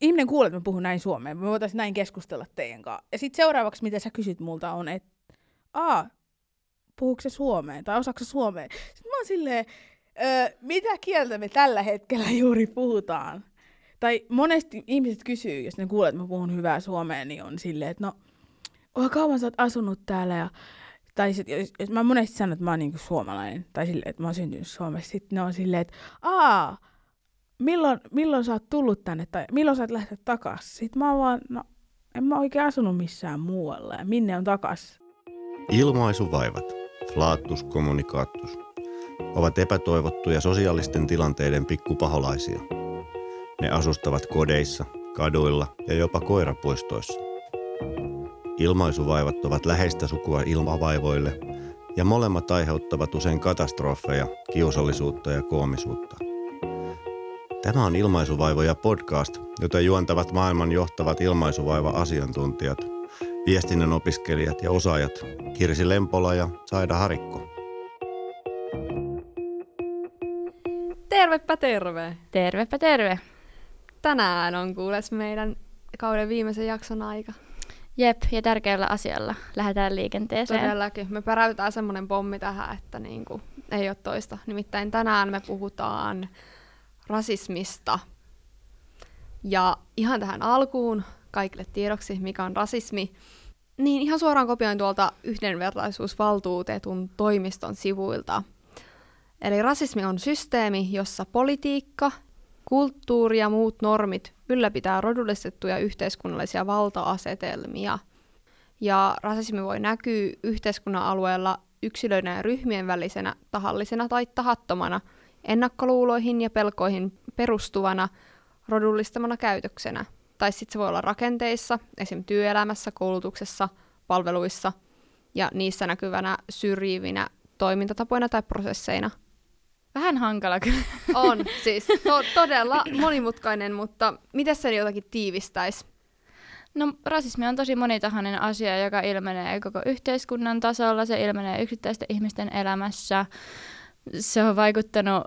ihminen kuulee, että mä puhun näin suomeen, me voitaisiin näin keskustella teidän kanssa. Ja sitten seuraavaksi, mitä sä kysyt multa, on, että aa, puhuuko se suomeen, tai osaako se suomeen? Sitten mä oon silleen, mitä kieltä me tällä hetkellä juuri puhutaan? Tai monesti ihmiset kysyy, jos ne kuulee, että mä puhun hyvää suomea, niin on silleen, että no, oh, kauan sä oot asunut täällä ja tai sit, jos, jos mä monesti sanon, että mä oon niinku suomalainen, tai silleen, että mä oon syntynyt Suomessa, sitten ne on silleen, että aa, milloin, milloin sä oot tullut tänne, tai milloin sä oot lähteä takas? Sitten mä oon vaan, no, en mä oikein asunut missään muualla, ja minne on takas? Ilmaisuvaivat, flaattus kommunikaattus, ovat epätoivottuja sosiaalisten tilanteiden pikkupaholaisia. Ne asustavat kodeissa, kaduilla ja jopa koirapuistoissa. Ilmaisuvaivat ovat läheistä sukua ilmavaivoille ja molemmat aiheuttavat usein katastrofeja, kiusallisuutta ja koomisuutta. Tämä on Ilmaisuvaivoja podcast, jota juontavat maailman johtavat ilmaisuvaiva-asiantuntijat, viestinnän opiskelijat ja osaajat Kirsi Lempola ja Saida Harikko. Tervepä terve! Tervepä terve! Tänään on kuules meidän kauden viimeisen jakson aika. Jep, ja tärkeällä asialla lähdetään liikenteeseen. Todellakin. Me päräytetään semmoinen pommi tähän, että niinku, ei ole toista. Nimittäin tänään me puhutaan rasismista. Ja ihan tähän alkuun kaikille tiedoksi, mikä on rasismi, niin ihan suoraan kopioin tuolta yhdenvertaisuusvaltuutetun toimiston sivuilta. Eli rasismi on systeemi, jossa politiikka, kulttuuri ja muut normit ylläpitää rodullistettuja yhteiskunnallisia valta-asetelmia. Ja rasismi voi näkyä yhteiskunnan alueella yksilöiden ja ryhmien välisenä tahallisena tai tahattomana, ennakkoluuloihin ja pelkoihin perustuvana rodullistamana käytöksenä. Tai sitten se voi olla rakenteissa, esim. työelämässä, koulutuksessa, palveluissa ja niissä näkyvänä syrjivinä toimintatapoina tai prosesseina – Vähän hankala kyllä. On, siis to- todella monimutkainen, mutta miten se jotakin tiivistäisi? No rasismi on tosi monitahoinen asia, joka ilmenee koko yhteiskunnan tasolla, se ilmenee yksittäisten ihmisten elämässä. Se on vaikuttanut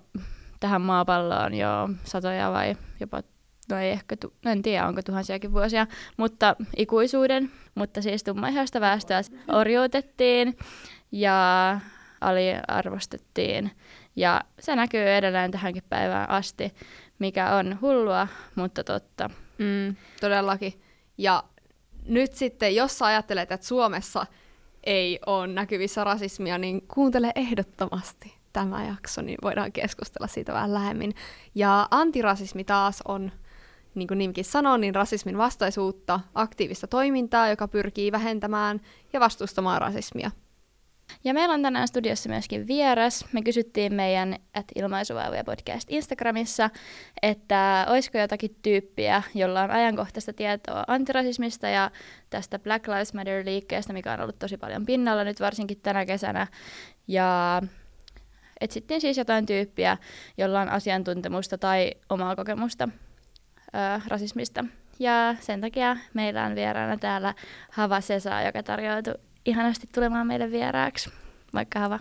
tähän maapalloon jo satoja vai jopa, no ei ehkä, tu- no en tiedä onko tuhansiakin vuosia, mutta ikuisuuden. Mutta siis tummaihoista väestöä orjuutettiin ja aliarvostettiin ja se näkyy edelleen tähänkin päivään asti, mikä on hullua, mutta totta. Mm, todellakin. Ja nyt sitten, jos sä ajattelet, että Suomessa ei ole näkyvissä rasismia, niin kuuntele ehdottomasti tämä jakso, niin voidaan keskustella siitä vähän lähemmin. Ja antirasismi taas on, niin kuin nimikin sanoo, niin rasismin vastaisuutta, aktiivista toimintaa, joka pyrkii vähentämään ja vastustamaan rasismia. Ja meillä on tänään studiossa myöskin vieras. Me kysyttiin meidän at ilmaisuvaivoja podcast Instagramissa, että olisiko jotakin tyyppiä, jolla on ajankohtaista tietoa antirasismista ja tästä Black Lives Matter-liikkeestä, mikä on ollut tosi paljon pinnalla nyt varsinkin tänä kesänä. Ja etsittiin siis jotain tyyppiä, jolla on asiantuntemusta tai omaa kokemusta ö, rasismista. Ja sen takia meillä on vieraana täällä Hava Sesa, joka tarjoutui ihanasti tulemaan meille vieraaksi. Moikka Hava.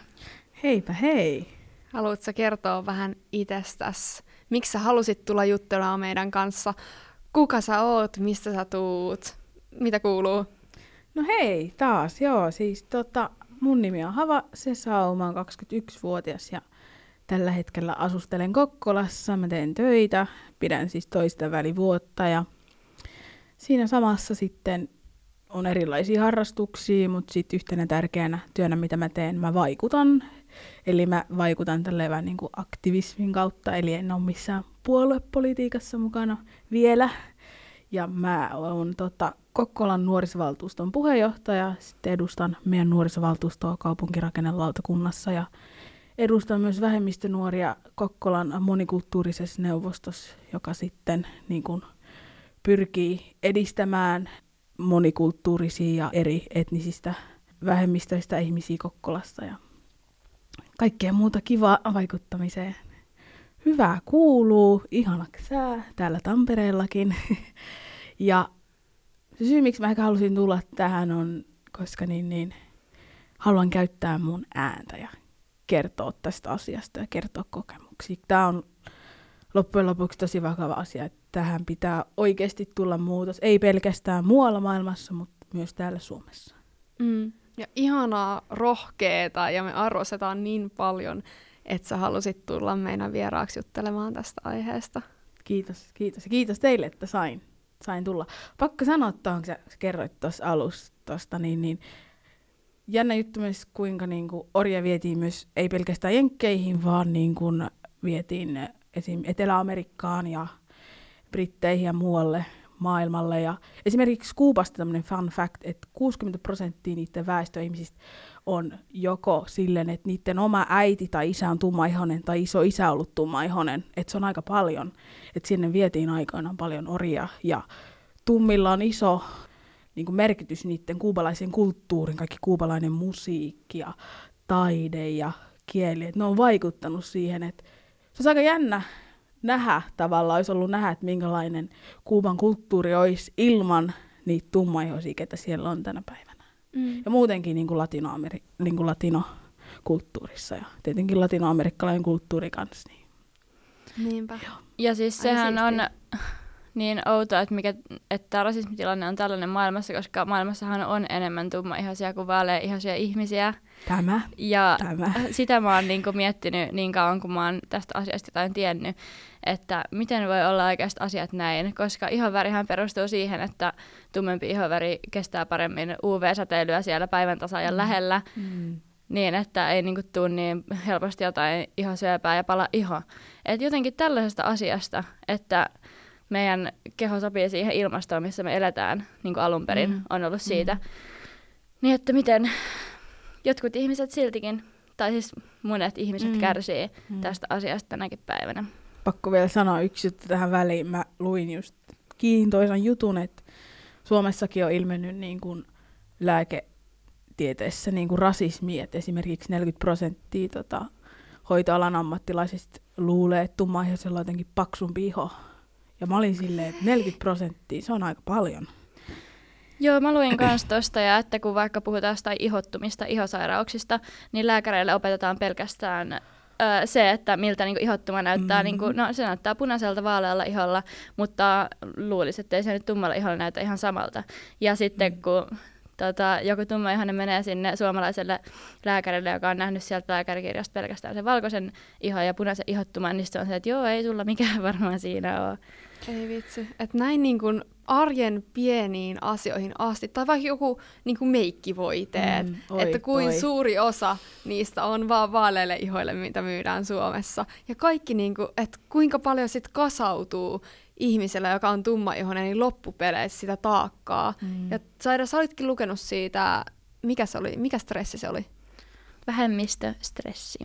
Heipä hei. Haluatko kertoa vähän itsestäsi? Miksi sä halusit tulla juttelemaan meidän kanssa? Kuka sä oot? Mistä sä tuut? Mitä kuuluu? No hei, taas joo. Siis tota, mun nimi on Hava Sesau, mä oon 21-vuotias ja tällä hetkellä asustelen Kokkolassa. Mä teen töitä, pidän siis toista välivuotta ja siinä samassa sitten on erilaisia harrastuksia, mutta sitten yhtenä tärkeänä työnä, mitä mä teen, mä vaikutan. Eli mä vaikutan tälleen vähän niin kuin aktivismin kautta, eli en ole missään puoluepolitiikassa mukana vielä. Ja mä oon tota, Kokkolan nuorisovaltuuston puheenjohtaja, sitten edustan meidän nuorisovaltuustoa kaupunkirakennelautakunnassa ja edustan myös vähemmistönuoria Kokkolan monikulttuurisessa neuvostossa, joka sitten niin kuin, pyrkii edistämään monikulttuurisia ja eri etnisistä vähemmistöistä ihmisiä Kokkolassa ja kaikkea muuta kivaa vaikuttamiseen. Hyvää kuuluu, ihanaksi sää täällä Tampereellakin. ja se syy, miksi mä ehkä halusin tulla tähän on, koska niin, niin, haluan käyttää mun ääntä ja kertoa tästä asiasta ja kertoa kokemuksia. Tämä on loppujen lopuksi tosi vakava asia, että tähän pitää oikeasti tulla muutos. Ei pelkästään muualla maailmassa, mutta myös täällä Suomessa. Mm. Ja ihanaa, rohkeeta ja me arvostetaan niin paljon, että sä halusit tulla meidän vieraaksi juttelemaan tästä aiheesta. Kiitos, kiitos. Ja kiitos teille, että sain, sain tulla. Pakko sanoa tuohon, kun sä kerroit tuossa alusta, niin, niin jännä juttu myös, kuinka niin kuin orja vietiin myös, ei pelkästään Jenkkeihin, vaan niin kuin vietiin esim. Etelä-Amerikkaan ja Britteihin ja muualle maailmalle. Ja esimerkiksi Kuubasta tämmöinen fun fact, että 60 prosenttia niiden väestöihmisistä on joko silleen, että niiden oma äiti tai isä on tummaihonen tai iso isä on ollut tummaihonen. Että se on aika paljon. Että sinne vietiin aikoinaan paljon orjia ja tummilla on iso niin kuin merkitys niiden kuubalaisen kulttuurin, kaikki kuubalainen musiikki ja taide ja kieli. Että ne on vaikuttanut siihen, että se on aika jännä nähdä tavallaan, olisi ollut nähdä, että minkälainen Kuuban kulttuuri olisi ilman niitä tummaihoisia, ketä siellä on tänä päivänä. Mm. Ja muutenkin niin kuin latinoameri- niin kuin latinokulttuurissa ja tietenkin latinoamerikkalainen kulttuuri kanssa. Niin. Niinpä. Joo. Ja siis sehän on niin outoa, että, mikä, että rasismitilanne on tällainen maailmassa, koska maailmassahan on enemmän tummaihoisia kuin vaaleihoisia ihmisiä. Tämä. Ja Tämä. sitä mä oon niinku miettinyt niin kauan, kun mä oon tästä asiasta jotain tiennyt, että miten voi olla oikeasti asiat näin, koska ihovärihän perustuu siihen, että tummempi ihoväri kestää paremmin UV-säteilyä siellä päivän tasaajan mm. lähellä, mm. niin että ei niinku tule niin helposti jotain ihosyöpää ja pala iho. Et jotenkin tällaisesta asiasta, että meidän keho sopii siihen ilmastoon, missä me eletään niin kuin alun perin, mm. on ollut siitä. Mm. Niin että miten jotkut ihmiset siltikin, tai siis monet ihmiset mm. kärsii mm. tästä asiasta tänäkin päivänä. Pakko vielä sanoa yksi juttu tähän väliin. Mä luin just kiintoisan jutun, että Suomessakin on ilmennyt niin kuin lääketieteessä niin kuin rasismi, että esimerkiksi 40 prosenttia tota, hoitoalan ammattilaisista luulee, että tummaihoisella on jotenkin paksumpi iho ja mä olin silleen, että 40 prosenttia, se on aika paljon. Joo, mä luin kans tosta, ja että kun vaikka puhutaan jostain ihottumista, ihosairauksista, niin lääkäreille opetetaan pelkästään ö, se, että miltä niinku ihottuma näyttää. Mm-hmm. Niinku, no, se näyttää punaiselta vaalealla iholla, mutta luulisi, että ei se nyt tummalla iholla näytä ihan samalta. Ja sitten mm. kun tota, joku tumma ihanne menee sinne suomalaiselle lääkärille, joka on nähnyt sieltä lääkärikirjasta pelkästään sen valkoisen ihon ja punaisen ihottuman, niin se on se, että joo, ei sulla mikään varmaan siinä ole. Ei vitsi. Että näin niin kuin arjen pieniin asioihin asti, tai vaikka joku niin kuin meikkivoiteet, mm, oi, että kuin toi. suuri osa niistä on vaan vaaleille ihoille, mitä myydään Suomessa. Ja kaikki, niin kuin, että kuinka paljon sit kasautuu ihmisellä, joka on tummaihoinen, niin loppupeleissä sitä taakkaa. Mm. Ja Saira, sä olitkin lukenut siitä, mikä se oli, mikä stressi se oli? Vähemmistöstressi.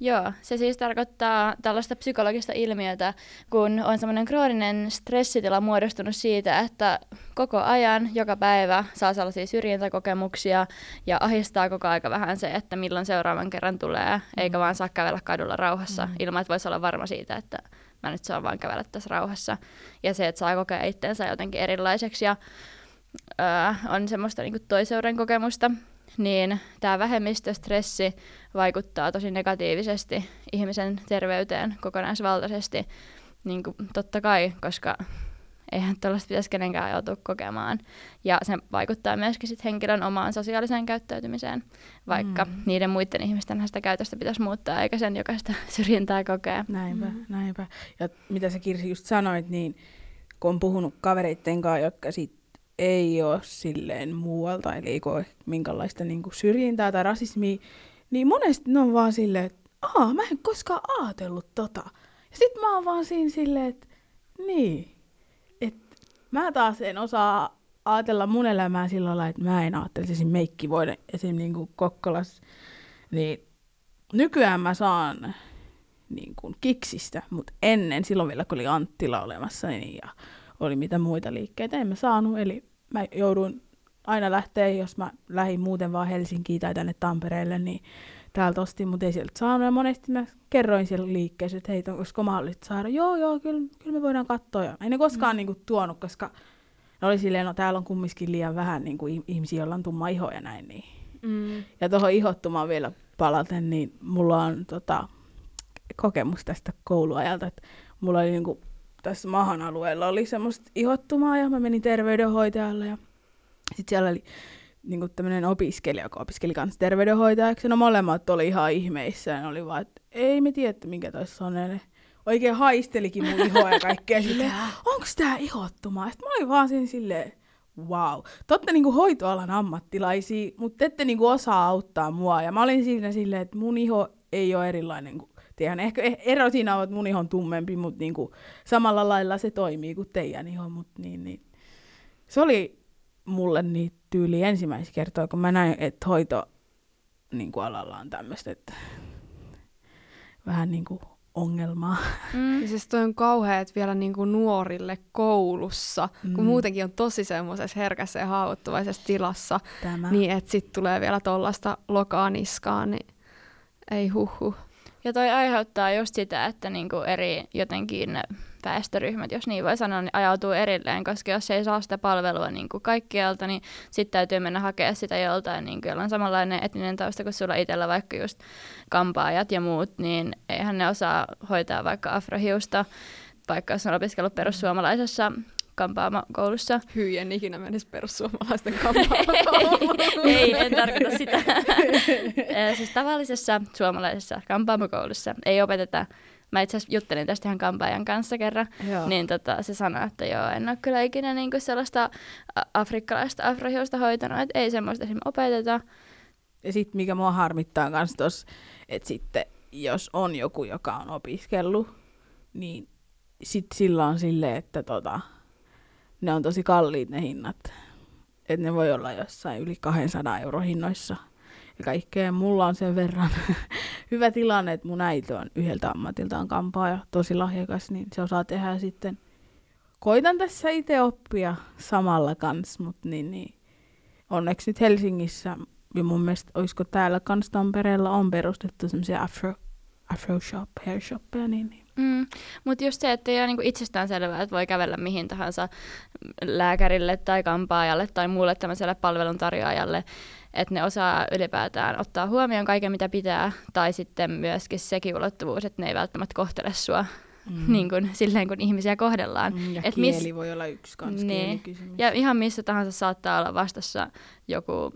Joo, se siis tarkoittaa tällaista psykologista ilmiötä, kun on semmoinen krooninen stressitila muodostunut siitä, että koko ajan, joka päivä saa sellaisia syrjintäkokemuksia ja ahistaa koko aika vähän se, että milloin seuraavan kerran tulee, mm. eikä vaan saa kävellä kadulla rauhassa mm. ilman, että voisi olla varma siitä, että mä nyt saan vaan kävellä tässä rauhassa. Ja se, että saa kokea itsensä jotenkin erilaiseksi ja öö, on semmoista niin toiseuden kokemusta, niin tämä vähemmistöstressi vaikuttaa tosi negatiivisesti ihmisen terveyteen kokonaisvaltaisesti. Niin kuin, totta kai, koska eihän tällaista pitäisi kenenkään joutua kokemaan. Ja se vaikuttaa myöskin sit henkilön omaan sosiaaliseen käyttäytymiseen, vaikka mm. niiden muiden ihmisten sitä käytöstä pitäisi muuttaa, eikä sen jokaista syrjintää kokea. Näinpä, mm. näinpä. Ja mitä sä Kirsi just sanoit, niin kun on puhunut kavereitten kanssa, jotka sit ei ole silleen muualta, eli ei ole minkälaista niin kuin syrjintää tai rasismia, niin monesti ne on vaan silleen, että Aa, mä en koskaan ajatellut tota. Ja sit mä oon vaan siinä silleen, että niin, että mä taas en osaa ajatella mun elämää sillä lailla, että mä en ajattelisi meikkivoiden esim. Niin kuin Kokkolas, niin nykyään mä saan niin kuin kiksistä, mutta ennen, silloin vielä kun oli Anttila olemassa, niin ja oli mitä muita liikkeitä. En mä saanut, eli mä joudun aina lähteä, jos mä lähdin muuten vaan Helsinkiin tai tänne Tampereelle, niin täältä ostin, mutta ei sieltä saanut. Ja monesti mä kerroin siellä liikkeessä, että hei, onko mahdollista saada? Joo, joo, kyllä, kyllä me voidaan katsoa. Ja ei ne koskaan mm. niin kuin, tuonut, koska ne oli silleen, no täällä on kumminkin liian vähän niin kuin, ihmisiä, joilla on tumma iho ja näin. Niin. Mm. Ja tuohon ihottumaan vielä palaten, niin mulla on tota, kokemus tästä kouluajalta, että mulla oli niin kuin, tässä mahan alueella oli semmoista ihottumaa ja mä menin terveydenhoitajalle ja sitten siellä oli niin tämmöinen opiskelija, joka opiskeli kanssa terveydenhoitajaksi. No molemmat oli ihan ihmeissä ja ne oli vaan, että ei me tiedä, mikä toissa on. Ne oikein haistelikin mun ihoa ja kaikkea. Sitten, onko tää ihottumaa? Sitten mä olin vaan siinä silleen, wow. Totta niinku hoitoalan ammattilaisia, mutta te ette niinku osaa auttaa mua. Ja mä olin siinä silleen, että mun iho ei ole erilainen kuin teidän. Ehkä eh, ero siinä on, että mun iho on tummempi, mutta niinku samalla lailla se toimii kuin teidän iho. Mut niin, niin. Se oli mulle niin tyyli ensimmäistä kertaa, kun mä näin, että hoito niin kuin alalla on tämmöistä, että vähän niin kuin ongelmaa. Mm. Ja siis toi on kauheat vielä niin kuin nuorille koulussa, mm. kun muutenkin on tosi semmoisessa herkässä ja haavoittuvaisessa tilassa, Tämä. niin että sitten tulee vielä tuollaista lokaa niskaan, niin ei huhu. Ja toi aiheuttaa just sitä, että niinku eri jotenkin väestöryhmät, jos niin voi sanoa, niin ajautuu erilleen, koska jos ei saa sitä palvelua niin kuin kaikkialta, niin sitten täytyy mennä hakea sitä joltain, niin kuin, jolla on samanlainen etninen tausta kuin sulla itsellä, vaikka just kampaajat ja muut, niin eihän ne osaa hoitaa vaikka afrohiusta, vaikka jos on opiskellut perussuomalaisessa kampaamokoulussa. Hyi, en ikinä menisi perussuomalaisten kampaamokouluun. ei, en tarkoita sitä. siis tavallisessa suomalaisessa kampaamokoulussa ei opeteta Mä itse asiassa juttelin tästä ihan kampaajan kanssa kerran, joo. niin tota, se sanoi, että joo, en ole kyllä ikinä niinku sellaista afrikkalaista afrohiosta hoitanut, että ei semmoista esimerkiksi opeteta. Ja sitten mikä mua harmittaa myös tuossa, että sitten jos on joku, joka on opiskellut, niin sitten sillä on silleen, että tota, ne on tosi kalliit ne hinnat. Että ne voi olla jossain yli 200 euro hinnoissa ja kaikkea. Mulla on sen verran hyvä tilanne, että mun äiti on yhdeltä ammatiltaan kampaa ja tosi lahjakas, niin se osaa tehdä sitten. Koitan tässä itse oppia samalla kanssa, mutta niin, niin. onneksi nyt Helsingissä ja mun mielestä olisiko täällä kans Tampereella on perustettu semmoisia afro, afro shop, hair shoppeja, niin, niin. Mm. Mutta just se, että ei ole niinku itsestään selvää, että voi kävellä mihin tahansa lääkärille tai kampaajalle tai muulle tämmöiselle palveluntarjoajalle, että ne osaa ylipäätään ottaa huomioon kaiken, mitä pitää, tai sitten myöskin sekin ulottuvuus, että ne ei välttämättä kohtele sua mm. niin kuin, silleen, kun ihmisiä kohdellaan. Mm, ja Et kieli miss... voi olla yksi kans niin. Ja ihan missä tahansa saattaa olla vastassa joku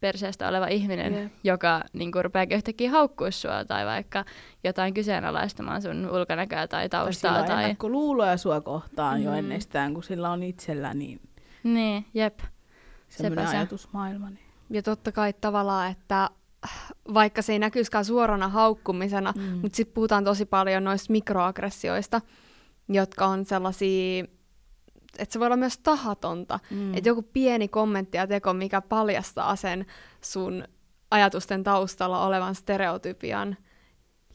perseestä oleva ihminen, yeah. joka niin kuin, rupeaa yhtäkkiä haukkua sua tai vaikka jotain kyseenalaistamaan sun ulkonäköä tai taustaa. Tai sillä on luuloja sua kohtaan mm. jo ennestään, kun sillä on itsellä niin... Niin, jep semmoinen se. ajatusmaailma. Niin. Ja totta kai tavallaan, että vaikka se ei näkyisikään suorana haukkumisena, mm. mutta sitten puhutaan tosi paljon noista mikroaggressioista, jotka on sellaisia, että se voi olla myös tahatonta. Mm. Että joku pieni kommentti ja teko, mikä paljastaa sen sun ajatusten taustalla olevan stereotypian.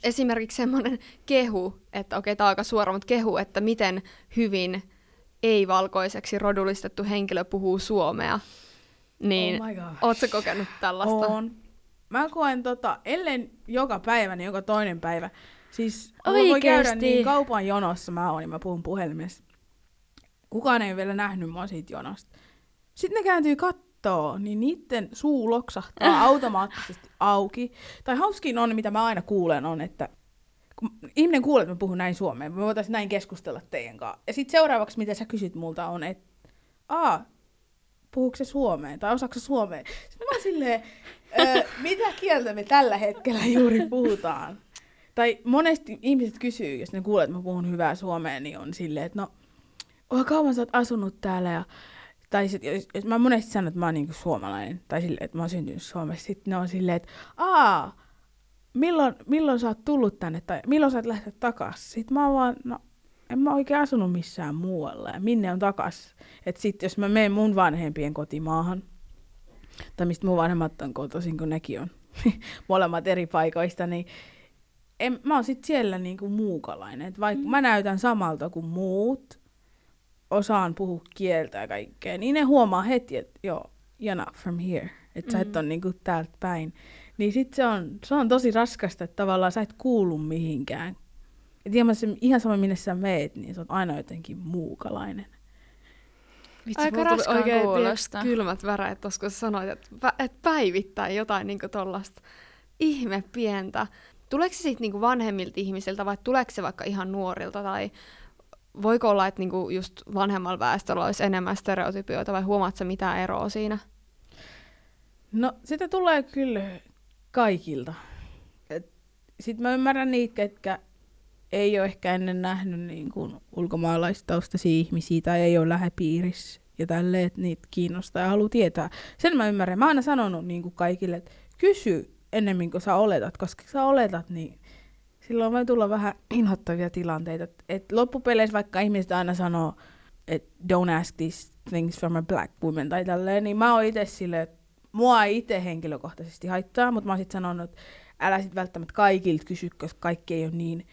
Esimerkiksi semmoinen kehu, että okei, okay, tämä on aika suora, mutta kehu, että miten hyvin ei-valkoiseksi rodullistettu henkilö puhuu suomea. Niin, oh ootko kokenut tällaista? On. Mä koen tota, ellen joka päivä, niin joka toinen päivä. Siis Oikeesti. voi käydä niin kaupan jonossa, mä oon, niin mä puhun puhelimessa. Kukaan ei vielä nähnyt mua siitä jonosta. Sitten ne kääntyy kattoo, niin niiden suu loksahtaa automaattisesti auki. Tai hauskin on, mitä mä aina kuulen, on, että kun ihminen kuulee, että mä puhun näin suomeen, me voitaisiin näin keskustella teidän kanssa. Ja sitten seuraavaksi, mitä sä kysyt multa, on, että aa, puhuuko se suomeen tai osaako se suomeen? Sitten mä silleen, mitä kieltä me tällä hetkellä juuri puhutaan? Tai monesti ihmiset kysyy, jos ne kuulee, että mä puhun hyvää suomea, niin on silleen, että no, oh, kauan sä oot asunut täällä ja tai sit, jos, jos mä monesti sanon, että mä oon niinku suomalainen, tai silleen, että mä oon syntynyt Suomessa, sitten ne on silleen, että aa, milloin, milloin sä oot tullut tänne, tai milloin sä oot lähtenyt takaisin? Sitten mä oon vaan, no en mä oikein asunut missään muualla ja minne on takas. Että sitten jos mä menen mun vanhempien kotimaahan, tai mistä mun vanhemmat on kotoisin, kun nekin on molemmat eri paikoista, niin en, mä oon sitten siellä niinku muukalainen. Et vaikka mm. mä näytän samalta kuin muut, osaan puhua kieltä ja kaikkea, niin ne huomaa heti, että joo, you're not from here. Että mm. sä et mm. ole niinku täältä päin. Niin sit se on, se on tosi raskasta, että tavallaan sä et kuulu mihinkään et ihan, ihan sama minne sä meet, niin se on aina jotenkin muukalainen. Vitsi, Aika raskaan oikein kuulosta. kylmät väreet tuossa, kun sanoit, että, et päivittäin jotain niin tuollaista ihme pientä. Tuleeko se sitten niin vanhemmilta ihmisiltä vai tuleeko se vaikka ihan nuorilta tai voiko olla, että niinku just vanhemmalla väestöllä olisi enemmän stereotypioita vai huomaatko sä mitään eroa siinä? No sitä tulee kyllä kaikilta. Sitten mä ymmärrän niitä, ketkä ei ole ehkä ennen nähnyt niin kuin ulkomaalaistaustaisia ihmisiä tai ei ole lähipiirissä ja tälleen, että niitä kiinnostaa ja haluaa tietää. Sen mä ymmärrän. Mä oon aina sanonut niin kuin kaikille, että kysy ennemmin kuin sä oletat, koska sä oletat, niin silloin voi tulla vähän inhottavia tilanteita. Et, loppupeleissä vaikka ihmiset aina sanoo, että don't ask these things from a black woman tai tälleen, niin mä oon itse silleen, että mua ei itse henkilökohtaisesti haittaa, mutta mä oon sitten sanonut, että älä sit välttämättä kaikilta kysy, koska kaikki ei ole niin,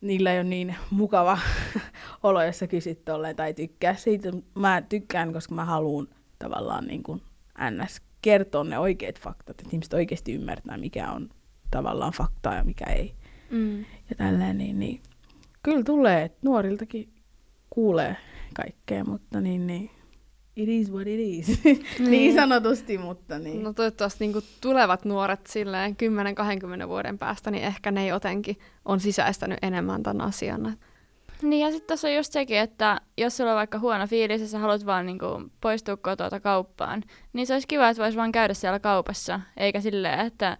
niillä ei ole niin mukava olo, jos sä kysyt tolleen tai tykkää siitä. Mä tykkään, koska mä haluan tavallaan niin kuin ns. kertoa ne oikeat faktat, että ihmiset oikeasti ymmärtää, mikä on tavallaan faktaa ja mikä ei. Mm. Ja tälleen, niin, niin kyllä tulee, että nuoriltakin kuulee kaikkea, mutta niin, niin it is what it is. niin. niin sanotusti, mutta niin. No toivottavasti niin tulevat nuoret silleen 10-20 vuoden päästä, niin ehkä ne jotenkin on sisäistänyt enemmän tämän asian. Niin ja sitten tässä on just sekin, että jos sulla on vaikka huono fiilis ja sä haluat vaan niinku poistua kotoa kauppaan, niin se olisi kiva, että voisi vaan käydä siellä kaupassa, eikä silleen, että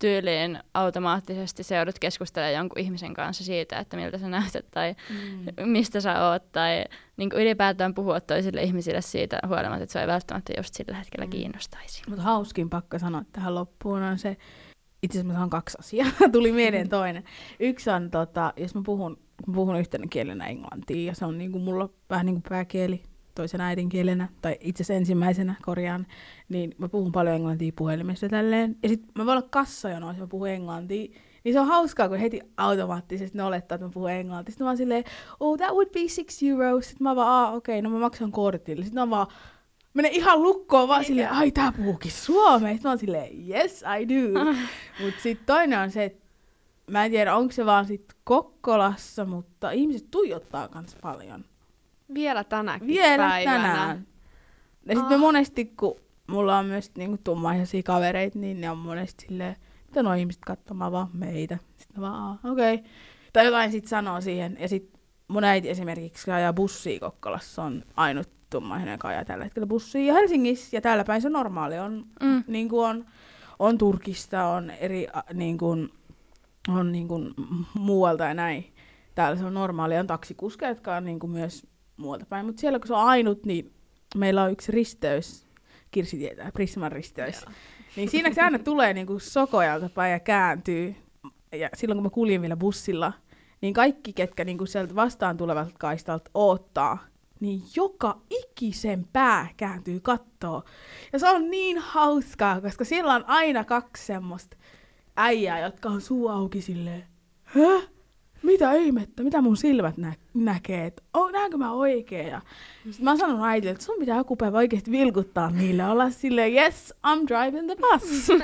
tyyliin automaattisesti se joudut keskustelemaan jonkun ihmisen kanssa siitä, että miltä sä näytät tai mm. mistä sä oot tai niin kuin ylipäätään puhua toisille ihmisille siitä huolimatta, että se ei välttämättä just sillä hetkellä mm. kiinnostaisi. Mutta hauskin pakko sanoa tähän loppuun on se, itse asiassa mä sanon kaksi asiaa, tuli mieleen toinen. Yksi on, tota, jos mä puhun, mä puhun yhtenä kielenä englantia ja se on niinku mulla vähän niin kuin pääkieli, toisen äidinkielenä, tai itse asiassa ensimmäisenä korjaan, niin mä puhun paljon englantia puhelimessa tälleen. Ja sit mä voin olla kassajonoissa, jos mä puhun englantia. Niin se on hauskaa, kun heti automaattisesti ne olettaa, että mä puhun englantia. Sitten mä vaan silleen, oh, that would be six euros. Sitten mä vaan, ah, okei, okay, no mä maksan kortille. Sitten mä vaan, menen ihan lukkoon vaan silleen, ai tää puhukin suomea. Sitten mä oon silleen, yes, I do. Mut sitten toinen on se, että mä en tiedä, onko se vaan sit Kokkolassa, mutta ihmiset tuijottaa kans paljon. Vielä tänäkin Vielä päivänä. tänään. Ja sitten me Ah. monesti, kun mulla on myös niinku tummaihoisia kavereita, niin ne on monesti silleen, mitä nuo ihmiset katsomaan vaan meitä. Sitten vaan, okei. Okay. Tai jotain sit sanoo siihen. Ja sit mun äiti esimerkiksi ajaa bussia Kokkolassa, on ainut tummaihoinen, joka ajaa tällä hetkellä bussia. Ja Helsingissä ja täällä päin se on normaali. On, Mm. niin kuin on, on Turkista, on eri niin kuin, on niin kuin muualta ja näin. Täällä se on normaali, on taksikuskeja, jotka on niin kuin myös muualta päin. Mutta siellä kun se on ainut, niin meillä on yksi risteys, Kirsi tietää, Prisman risteys. Niin siinä se aina tulee niin kuin Sokojalta päin ja kääntyy. Ja silloin kun mä kuljin vielä bussilla, niin kaikki, ketkä niin kuin sieltä vastaan tulevalta kaistalta oottaa, niin joka ikisen pää kääntyy kattoo. Ja se on niin hauskaa, koska siellä on aina kaksi semmoista äijää, jotka on suu auki silleen, Hä? Mitä ihmettä? Mitä mun silmät nä- näkee? Et, oh, näenkö mä oikein? Ja sit mä oon sanonut äidille, että sun pitää joku päivä oikeasti vilkuttaa niille. Olla silleen, yes, I'm driving the bus.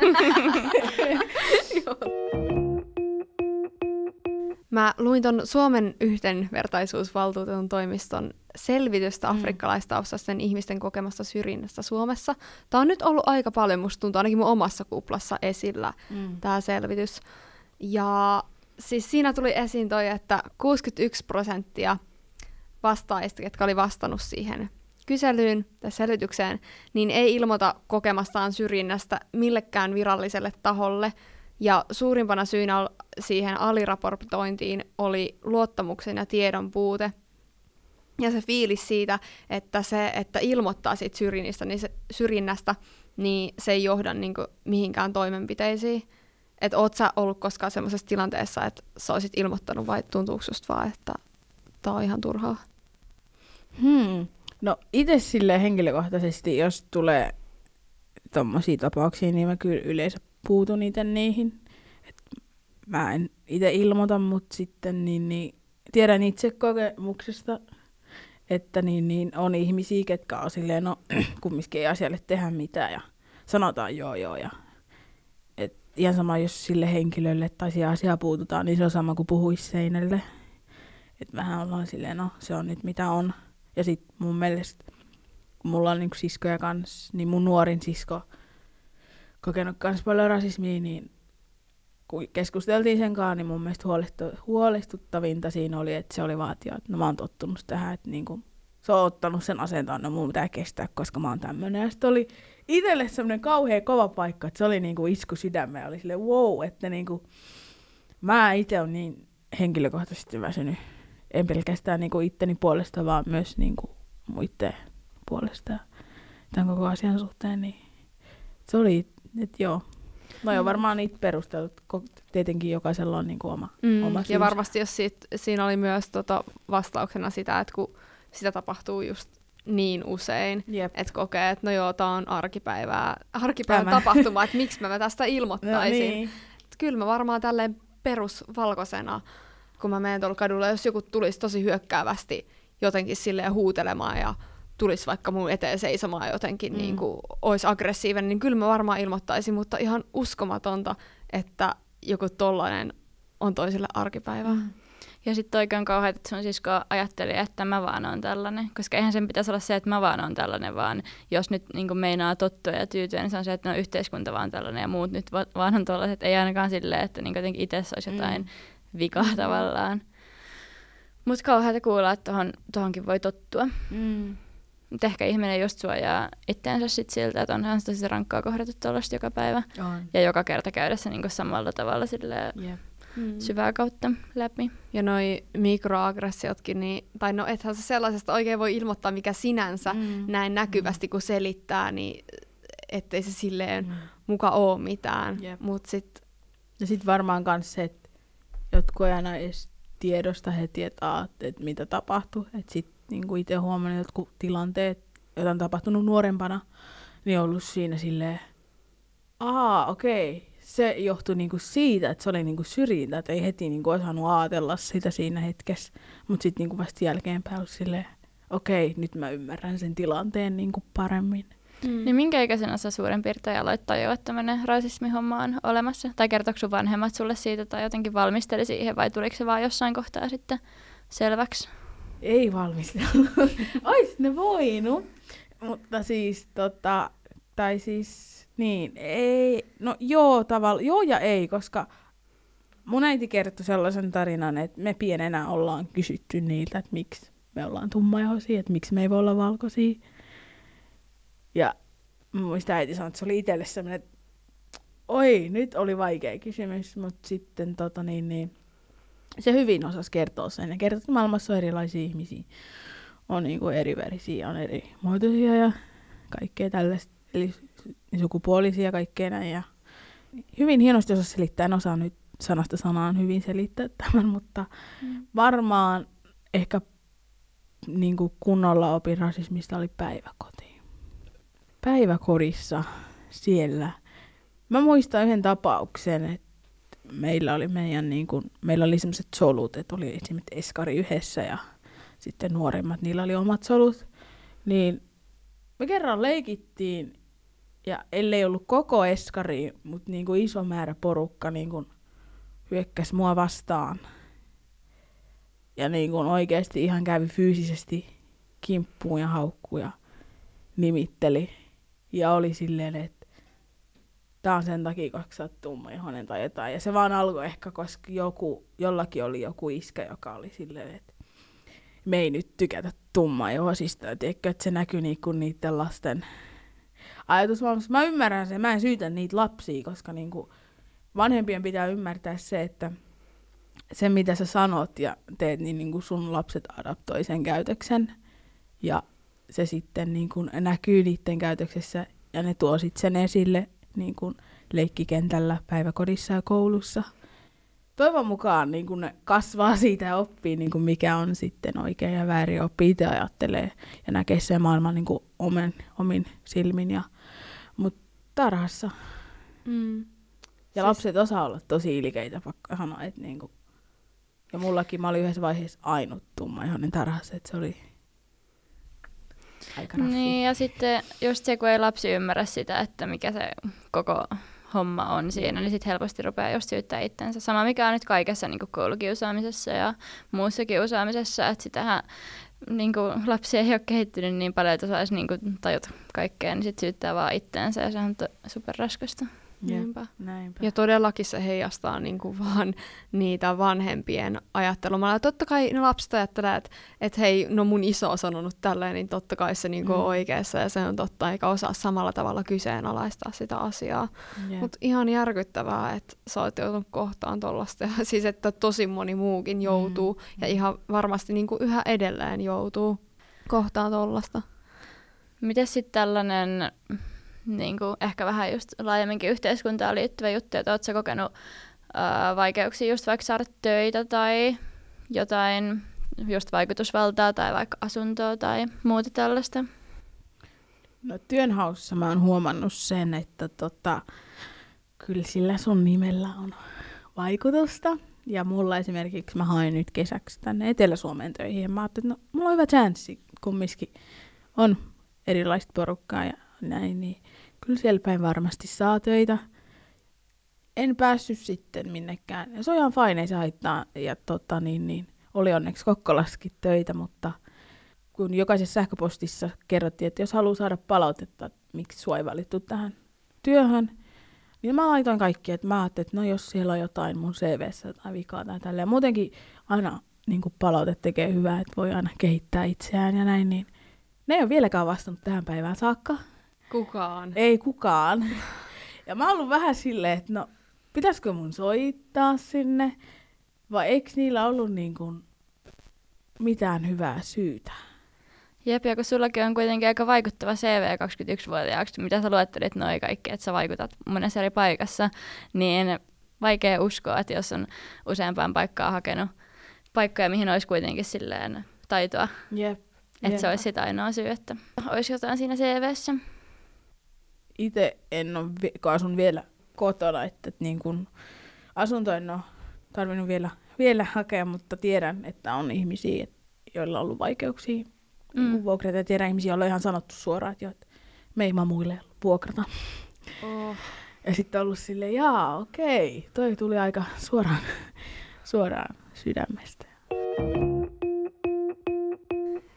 Mä luin ton Suomen yhdenvertaisuusvaltuutetun toimiston selvitystä Mm. afrikkalaistaustaisten ihmisten kokemasta syrjinnästä Suomessa. Tämä on nyt ollut aika paljon, musta tuntuu ainakin mun omassa kuplassa esillä mm. tämä selvitys. Ja siis siinä tuli esiin toi, että 61 prosenttia vastaajista, jotka oli vastannut siihen kyselyyn tai selvitykseen, niin ei ilmoita kokemastaan syrjinnästä millekään viralliselle taholle. Ja suurimpana syynä siihen aliraportointiin oli luottamuksen ja tiedon puute. Ja se fiilis siitä, että se, että ilmoittaa siitä syrjinnästä, niin se, syrjinnästä, niin se ei johda niin mihinkään toimenpiteisiin. Että oot sä ollut koskaan semmoisessa tilanteessa, että sä olisit ilmoittanut vai tuntuuko susta vaan, että tää on ihan turhaa? Hmm. No itse sille henkilökohtaisesti, jos tulee tommosia tapauksia, niin mä kyllä yleensä puutun itse niihin. Et mä en itse ilmoita, mutta sitten niin, niin, tiedän itse kokemuksesta, että niin, niin on ihmisiä, ketkä on silleen, no kumminkin ei asialle tehdä mitään ja sanotaan joo joo ja ihan sama, jos sille henkilölle tai siihen asiaan puututaan, niin se on sama kuin puhuisi seinälle. Et vähän ollaan silleen, no se on nyt mitä on. Ja sit mun mielestä, kun mulla on niinku siskoja kans, niin mun nuorin sisko kokenut kans paljon rasismia, niin kun keskusteltiin sen kanssa, niin mun mielestä huolestu- huolestuttavinta siinä oli, että se oli vaan, että että no mä oon tottunut tähän, että niinku, se on ottanut sen asentaan, no mun pitää kestää, koska mä oon tämmönen. Ja sitten oli itselle semmoinen kauhean kova paikka, että se oli niinku isku sydämeen, oli silleen wow, että niinku, mä itse on niin henkilökohtaisesti väsynyt, en pelkästään niinku itteni puolesta, vaan myös niinku muiden puolesta tämän koko asian suhteen, niin se oli, että joo. No joo, varmaan niitä perustelut, tietenkin jokaisella on niinku oma, Mm, oma ja varmasti jos sit, siinä oli myös tota vastauksena sitä, että kun sitä tapahtuu just niin usein, Jep. että kokee, että no joo, tää on arkipäivää, arkipäivän Tämä. tapahtuma, että miksi mä tästä No ilmoittaisin. niin. Et Kyllä mä varmaan tälleen perusvalkoisena, kun mä menen tuolla kadulla, jos joku tulisi tosi hyökkäävästi jotenkin silleen huutelemaan ja tulisi vaikka mun eteen seisomaan jotenkin, Mm. niin kuin olisi aggressiivinen, niin kyllä mä varmaan ilmoittaisin, mutta ihan uskomatonta, että joku tollainen on toiselle arkipäivää. Mm. Ja sitten oikein kauhean, että sun sisko ajatteli, että mä vaan on tällainen. Koska eihän sen pitäisi olla se, että mä vaan on tällainen, vaan jos nyt niin meinaa tottua ja tyytyä, niin se on se, että no yhteiskunta vaan tällainen ja muut nyt va- vaan on tällaiset. Ei ainakaan silleen, että niin jotenkin itse olisi jotain mm. vikaa Mm. tavallaan. Mutta kauheata kuulla, että tohon, tohonkin voi tottua. Mm. Mutta ehkä ihminen just suojaa itteensä sit siltä, että onhan se tosi rankkaa kohdata tuollaista joka päivä. On. Ja joka kerta käydä se niin samalla tavalla silleen Jep. Mm. syvää kautta läpi. Ja noi mikroaggressiotkin, niin, tai no ethän se sellaisesta oikein voi ilmoittaa, mikä sinänsä Mm. mm. näin näkyvästi kun selittää, niin ettei se silleen Mm. muka oo mitään. Jep. Mut sit, Ja sitten varmaan myös se, että jotkut ei aina edes tiedosta heti, että, että mitä tapahtuu. Että sitten niinku itse huomannut jotkut tilanteet, joita on tapahtunut nuorempana, niin on ollut siinä silleen, aa okei, se johtui niinku siitä, että se oli niinku syrjintä, että ei heti niinku osannut ajatella sitä siinä hetkessä. Mutta sitten niinku vasta jälkeenpäin ollut silleen, okei, nyt mä ymmärrän sen tilanteen niinku paremmin. mm. Niin minkä ikäisenä sä suurin piirtein aloit tajua, että tämmöinen rasismihomma on olemassa? Tai kertoiko sun vanhemmat sulle siitä tai jotenkin valmisteli siihen vai tuliko se vaan jossain kohtaa sitten selväksi? Ei valmistellut. Ois ne voinut. Mutta siis tota, tai siis niin, ei, no joo tavalla, joo ja ei, koska mun äiti kertoi sellaisen tarinan, että me pienenä ollaan kysytty niiltä, että miksi me ollaan tummaihoisia, että miksi me ei voi olla valkoisia. Ja mä muistan äiti sanoi, että se oli itselle sellainen, että oi, nyt oli vaikea kysymys, mutta sitten tota niin, niin se hyvin osasi kertoa sen. Ja kertoi, että maailmassa on erilaisia ihmisiä. On niinku eri värisiä, on eri muotoisia ja kaikkea tällaista. Eli sukupuolisia ja kaikkea näin. Ja hyvin hienosti osasi selittää. En osaa nyt sanasta sanaan hyvin selittää tämän, mutta Mm. varmaan ehkä niinku kunnolla opin rasismista oli päiväkoti. Päiväkodissa siellä. Mä muistan yhden tapauksen, että meillä oli meidän niin kuin, meillä oli semmoiset solut, että oli esimerkiksi eskari yhdessä ja sitten nuoremmat, niillä oli omat solut. Niin me kerran leikittiin ja ellei ollut koko eskari, mutta niin kuin iso määrä porukka niin kuin hyökkäsi mua vastaan. Ja niin kuin oikeasti ihan kävi fyysisesti kimppuun ja haukkuun ja nimitteli. Ja oli silleen, että tää on sen takia, koska sä oot tummaihoinen tai jotain. Ja se vaan alkoi ehkä, koska joku, jollakin oli joku iskä, joka oli silleen, että me ei nyt tykätä tummaihoisista. Tiedätkö, että se näkyy niinku niiden lasten ajatusmaailmassa. Mä ymmärrän sen, mä en syytä niitä lapsia, koska niinku vanhempien pitää ymmärtää se, että se mitä sä sanot ja teet, niin niinku sun lapset adaptoi sen käytöksen. Ja se sitten niinku näkyy niiden käytöksessä ja ne tuo sit sen esille niin kuin leikkikentällä, päiväkodissa ja koulussa. Toivon mukaan niin kuin ne kasvaa siitä ja oppii, niin kuin mikä on sitten oikein ja väärin, oppii itse ajattelee ja näkee sen maailman niin omen, omin silmin. Ja, mutta tarhassa. Mm. Ja Siis- lapset osaa olla tosi ilkeitä, pakko sanoa. Että niin kuin, ja mullakin mä olin yhdessä vaiheessa ainut tummaihoinen tarhassa, että se oli aika raffi. Niin ja sitten just se, kun ei lapsi ymmärrä sitä, että mikä se koko homma on siinä, niin sitten helposti rupeaa just syyttää itsensä. Sama mikä on nyt kaikessa niin koulukiusaamisessa ja muussa kiusaamisessa, että sitähän niin kuin lapsi ei ole kehittynyt niin paljon, että osaisi niin kuin tajuta kaikkea, niin sitten syyttää vaan itteensä ja se on superraskasta. Niinpä. näinpä. Ja todellakin se heijastaa niin kuin vaan niitä vanhempien ajattelua. Totta kai ne lapset ajattelee, että, että hei, no mun iso on sanonut tälleen, niin totta kai se niin kuin Mm. on oikeassa ja se on totta, eikä osaa samalla tavalla kyseenalaistaa sitä asiaa. Jep. Mutta ihan järkyttävää, että sä oot joutunut kohtaan tollasta. Ja siis, että tosi moni muukin joutuu Mm. ja ihan varmasti niin kuin yhä edelleen joutuu kohtaan tollasta. Miten sitten tällainen niin kuin ehkä vähän just laajemminkin yhteiskuntaan liittyvä juttu, että ootko kokenut ää, vaikeuksia just vaikka saada töitä tai jotain just vaikutusvaltaa tai vaikka asuntoa tai muuta tällaista? No työnhaussa mä oon huomannut sen, että tota, kyllä sillä sun nimellä on vaikutusta. Ja mulla esimerkiksi mä hain nyt kesäksi tänne Etelä-Suomeen töihin ja mä ajattelin, että no, mulla on hyvä chanssi, kumminkin on erilaista porukkaa ja näin, niin kyllä siellä päin varmasti saa töitä. En päässyt sitten minnekään. Ja se on ihan fine, ei se haittaa. Ja tota, niin, niin, oli onneksi Kokkolaskin töitä, mutta kun jokaisessa sähköpostissa kerrottiin, että jos haluaa saada palautetta, että miksi sua ei valittu tähän työhön, niin mä laitoin kaikki, että mä ajattelin, että no jos siellä on jotain mun CVssä tai vikaa tai tälleen. Muutenkin aina niin palaute tekee hyvää, että voi aina kehittää itseään ja näin, niin ne ei ole vieläkään vastannut tähän päivään saakka. Kukaan. Ei kukaan. Ja mä oon ollut vähän silleen, että no, pitäisikö mun soittaa sinne, vai eikö niillä ollut niin kuin mitään hyvää syytä? Jep, ja kun sullakin on kuitenkin aika vaikuttava CV 21-vuotiaaksi, mitä sä luettelit noin kaikki, että sä vaikutat monessa eri paikassa, niin vaikea uskoa, että jos on useampaan paikkaan hakenut paikkoja, mihin olisi kuitenkin silleen taitoa, Jep. että se olisi sitä ainoa syy, että olisi jotain siinä CVssä. Itse en ole, kun asun vielä kotona, että, että niin kun asunto en ole tarvinnut vielä, vielä hakea, mutta tiedän, että on ihmisiä, joilla on ollut vaikeuksia Mm. mm. vuokrata. Ja tiedän ihmisiä, joilla on ihan sanottu suoraan, että, jo, että me ei mamuille vuokrata. Oh. Ja sitten ollut silleen, jaa, okei, toi tuli aika suoraan, suoraan sydämestä.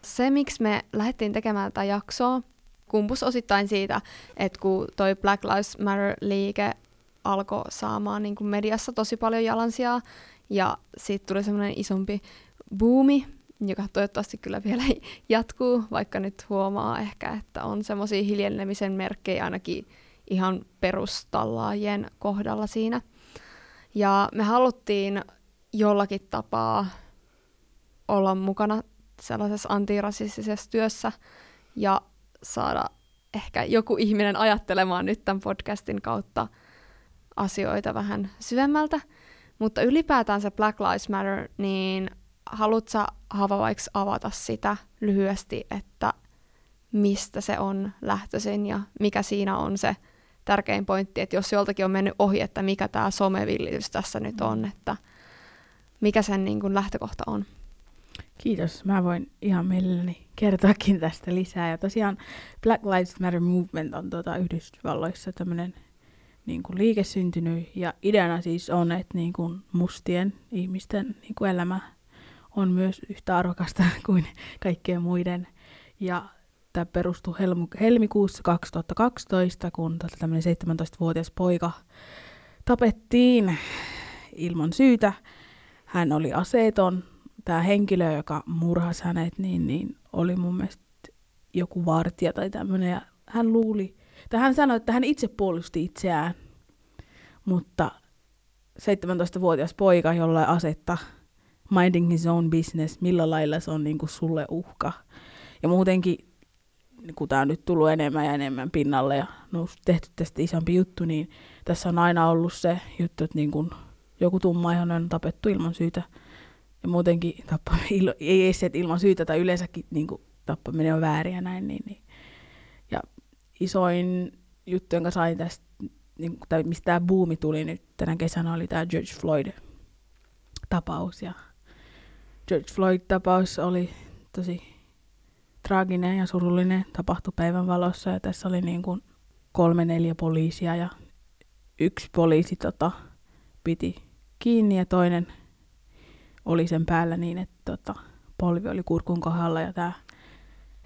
Se, miksi me lähdettiin tekemään tätä jaksoa, kumpus osittain siitä, että kun toi Black Lives Matter-liike alkoi saamaan niin kuin mediassa tosi paljon jalansijaa, ja siitä tuli semmoinen isompi buumi, joka toivottavasti kyllä vielä jatkuu, vaikka nyt huomaa ehkä, että on semmoisia hiljennemisen merkkejä ainakin ihan perustallaajien kohdalla siinä. Ja me haluttiin jollakin tapaa olla mukana sellaisessa antirasistisessa työssä ja saada ehkä joku ihminen ajattelemaan nyt tämän podcastin kautta asioita vähän syvemmältä. Mutta ylipäätään se Black Lives Matter, niin haluatko Hava vaikka avata sitä lyhyesti, että mistä se on lähtöisin ja mikä siinä on se tärkein pointti, että jos joltakin on mennyt ohi, että mikä tämä somevillitys tässä nyt on, että mikä sen niin kuin lähtökohta on. Kiitos. Mä voin ihan mielelläni kertoakin tästä lisää. Ja tosiaan Black Lives Matter Movement on tuota Yhdysvalloissa tämmöinen niin kuin liike syntynyt. Ja ideana siis on, että niin kuin mustien ihmisten niin kuin elämä on myös yhtä arvokasta kuin kaikkien muiden. Ja tämä perustui helmikuussa 2012, kun tota tämmöinen 17-vuotias poika tapettiin ilman syytä. Hän oli aseeton. Tämä henkilö, joka murhasi hänet, niin, niin oli mun mielestä joku vartija tai tämmöinen. Hän luuli, tai hän sanoi, että hän itse puolusti itseään, mutta 17-vuotias poika jollain asetta, minding his own business, millä lailla se on niin kuin sulle uhka. Ja muutenkin, kun tämä on nyt tullut enemmän ja enemmän pinnalle ja tehty tästä isompi juttu, niin tässä on aina ollut se juttu, että niin kuin joku tummaihoinen on tapettu ilman syytä. Ja muutenkin tappaminen, ei että ilman syytä tai yleensäkin niin kuin, tappaminen on väärin ja näin. Niin, niin. Ja isoin juttu, jonka sain tästä, niin, tai mistä tämä buumi tuli nyt tänä kesänä, oli tämä George Floyd-tapaus. Ja George Floyd-tapaus oli tosi traaginen ja surullinen, tapahtui päivän valossa. Ja tässä oli niin kuin kolme, neljä poliisia ja yksi poliisi tota, piti kiinni ja toinen oli sen päällä niin, että tota, polvi oli kurkun kohdalla ja tämä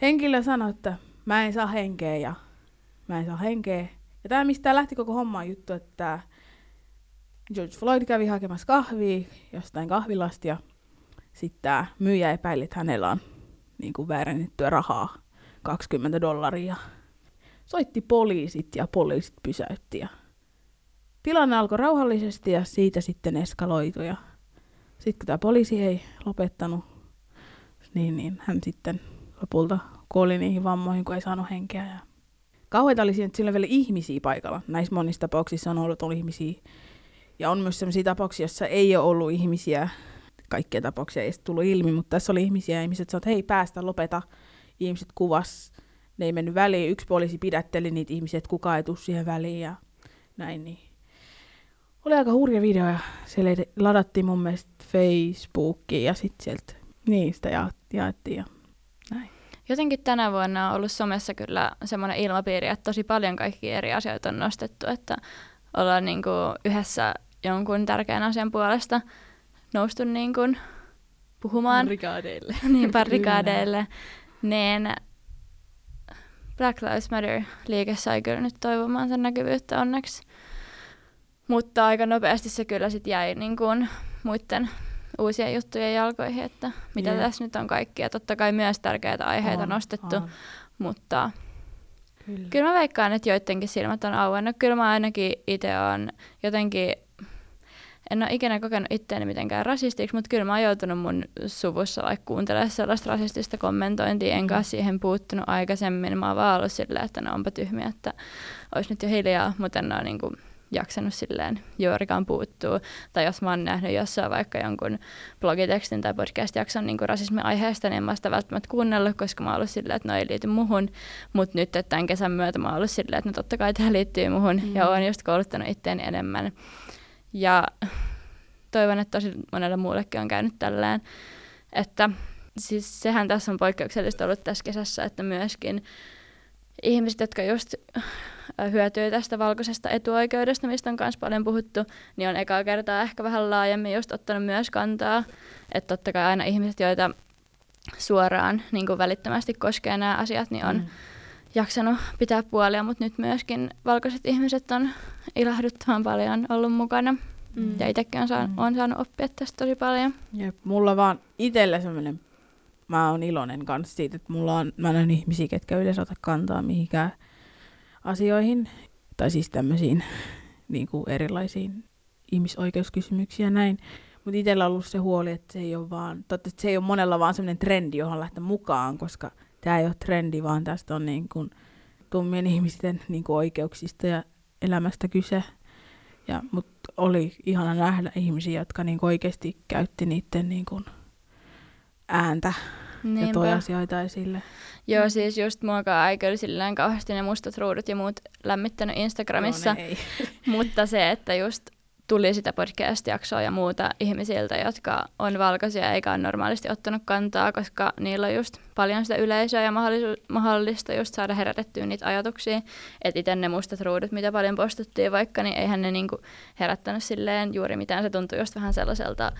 henkilö sanoi, että mä en saa henkeä ja mä en saa henkeä Ja tämä, mistä lähti koko homma juttu, että George Floyd kävi hakemassa kahvia jostain kahvilasta ja sitten tämä myyjä epäili, että hänellä on niin kuin väärennettyä rahaa 20 dollaria. Soitti poliisit ja poliisit pysäytti ja tilanne alkoi rauhallisesti ja siitä sitten eskaloitui. Ja sitten kun tämä poliisi ei lopettanut, niin, niin hän sitten lopulta kuoli niihin vammoihin, kun ei saanut henkeä. Ja kauheita oli siinä, että sillä vielä ihmisiä paikalla. Näissä monissa tapauksissa on ollut, ihmisiä. Ja on myös sellaisia tapauksia, joissa ei ole ollut ihmisiä. Kaikkia tapauksia ei tullut ilmi, mutta tässä oli ihmisiä ihmiset sanoivat, hei päästä, lopeta. Ihmiset kuvas, ne ei mennyt väliin. Yksi poliisi pidätteli niitä ihmisiä, että kukaan ei tule siihen väliin ja näin. Niin. Oli aika hurja video ja se ladattiin mun mielestä Facebookiin ja sitten sieltä niistä ja jaettiin ja näin. Jotenkin tänä vuonna on ollut somessa kyllä semmoinen ilmapiiri, että tosi paljon kaikki eri asioita on nostettu, että ollaan niin kuin yhdessä jonkun tärkeän asian puolesta noustu niin kuin puhumaan. Barrikaadeille. niin, barrikaadeille. niin Black Lives Matter-liike sai kyllä nyt toivomaan sen näkyvyyttä onneksi. Mutta aika nopeasti se kyllä sitten jäi niin kuin muiden uusien juttujen jalkoihin, että mitä yeah. tässä nyt on kaikkia. Totta kai myös tärkeitä aiheita on, nostettu, on. mutta kyllä. kyllä mä veikkaan, että joidenkin silmät on auennut. Kyllä mä ainakin itse on jotenkin, en ole ikinä kokenut itseäni mitenkään rasistiksi, mutta kyllä mä oon joutunut mun suvussa vaikka kuuntelemaan sellaista rasistista kommentointia, enkä mm. siihen puuttunut aikaisemmin. Mä oon vaan ollut silleen, että ne onpa tyhmiä, että olisi nyt jo hiljaa, mutta en ole niin kuin jaksanut silleen juurikaan puuttuu. Tai jos mä oon nähnyt jossain vaikka jonkun blogitekstin tai podcast-jakson niin rasismi-aiheesta, niin en mä sitä välttämättä kuunnellut, koska mä oon ollut silleen, että no ei liity muhun. Mutta nyt että tämän kesän myötä mä oon ollut silleen, että no totta kai tämä liittyy muhun. Mm. Ja oon just kouluttanut itteeni enemmän. Ja toivon, että tosi monelle muullekin on käynyt tällään. Että siis sehän tässä on poikkeuksellista ollut tässä kesässä, että myöskin ihmiset, jotka just hyötyy tästä valkoisesta etuoikeudesta, mistä on myös paljon puhuttu, niin on ekaa kertaa ehkä vähän laajemmin just ottanut myös kantaa. Että totta kai aina ihmiset, joita suoraan niin kuin välittömästi koskee nämä asiat, niin on mm. jaksanut pitää puolia, mutta nyt myöskin valkoiset ihmiset on ilahduttavan paljon ollut mukana. Mm. Ja itsekin on, saa, mm. on saanut oppia tästä tosi paljon. Jep, mulla vaan itselle semmoinen, mä oon iloinen kanssa siitä, että mulla on, mä näen ihmisiä, ketkä yleensä ota kantaa mihinkään asioihin, tai siis tämmöisiin niin kuin erilaisiin ihmisoikeuskysymyksiä ja näin. Mutta itsellä on ollut se huoli, että se ei ole vaan, totta, että se ei ole monella vaan semmoinen trendi, johon lähteä mukaan, koska tämä ei ole trendi, vaan tästä on niin kuin tummien ihmisten niin kuin oikeuksista ja elämästä kyse. Ja, mutta oli ihana nähdä ihmisiä, jotka niin kuin oikeasti käytti niiden niin kuin ääntä Niinpä. ja toi asioita esille. Joo, siis just muakaan ei kyllä silleen kauheasti ne mustat ruudut ja muut lämmittänyt Instagramissa. No, mutta se, että just tuli sitä podcast-jaksoa ja muuta ihmisiltä, jotka on valkoisia eikä ole normaalisti ottanut kantaa, koska niillä on just paljon sitä yleisöä ja mahdollista just saada herätettyä niitä ajatuksia. Että itse ne mustat ruudut, mitä paljon postattiin vaikka, niin eihän ne niinku herättänyt silleen juuri mitään. Se tuntui just vähän sellaiselta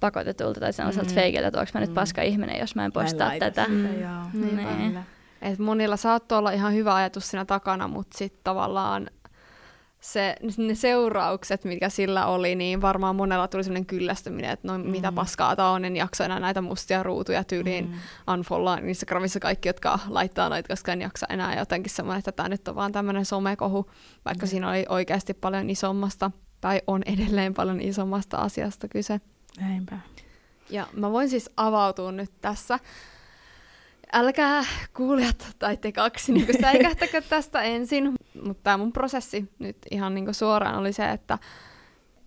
pakotetulta tai sellaiselta mm. feikiltä, että onko mä nyt mm. paska ihminen, jos mä en postaa mä tätä. Mm. Niin. Et monilla saattoi olla ihan hyvä ajatus siinä takana, mutta sitten tavallaan se, ne seuraukset, mitkä sillä oli, niin varmaan monella tuli sellainen kyllästyminen, että no mm. mitä paskaa tämä on, en jaksa enää näitä mustia ruutuja tyyliin mm. unfollaan Instagramissa kaikki, jotka laittaa noita, koska en jaksa enää jotenkin semmoinen, että tämä nyt on vaan tämmöinen somekohu, vaikka mm. siinä oli oikeasti paljon isommasta, tai on edelleen paljon isommasta asiasta kyse. Näinpä. Ja mä voin siis avautua nyt tässä. Älkää kuulijat tai te kaksi niin säikähtäkö tästä ensin, mutta tämä mun prosessi nyt ihan niin suoraan oli se, että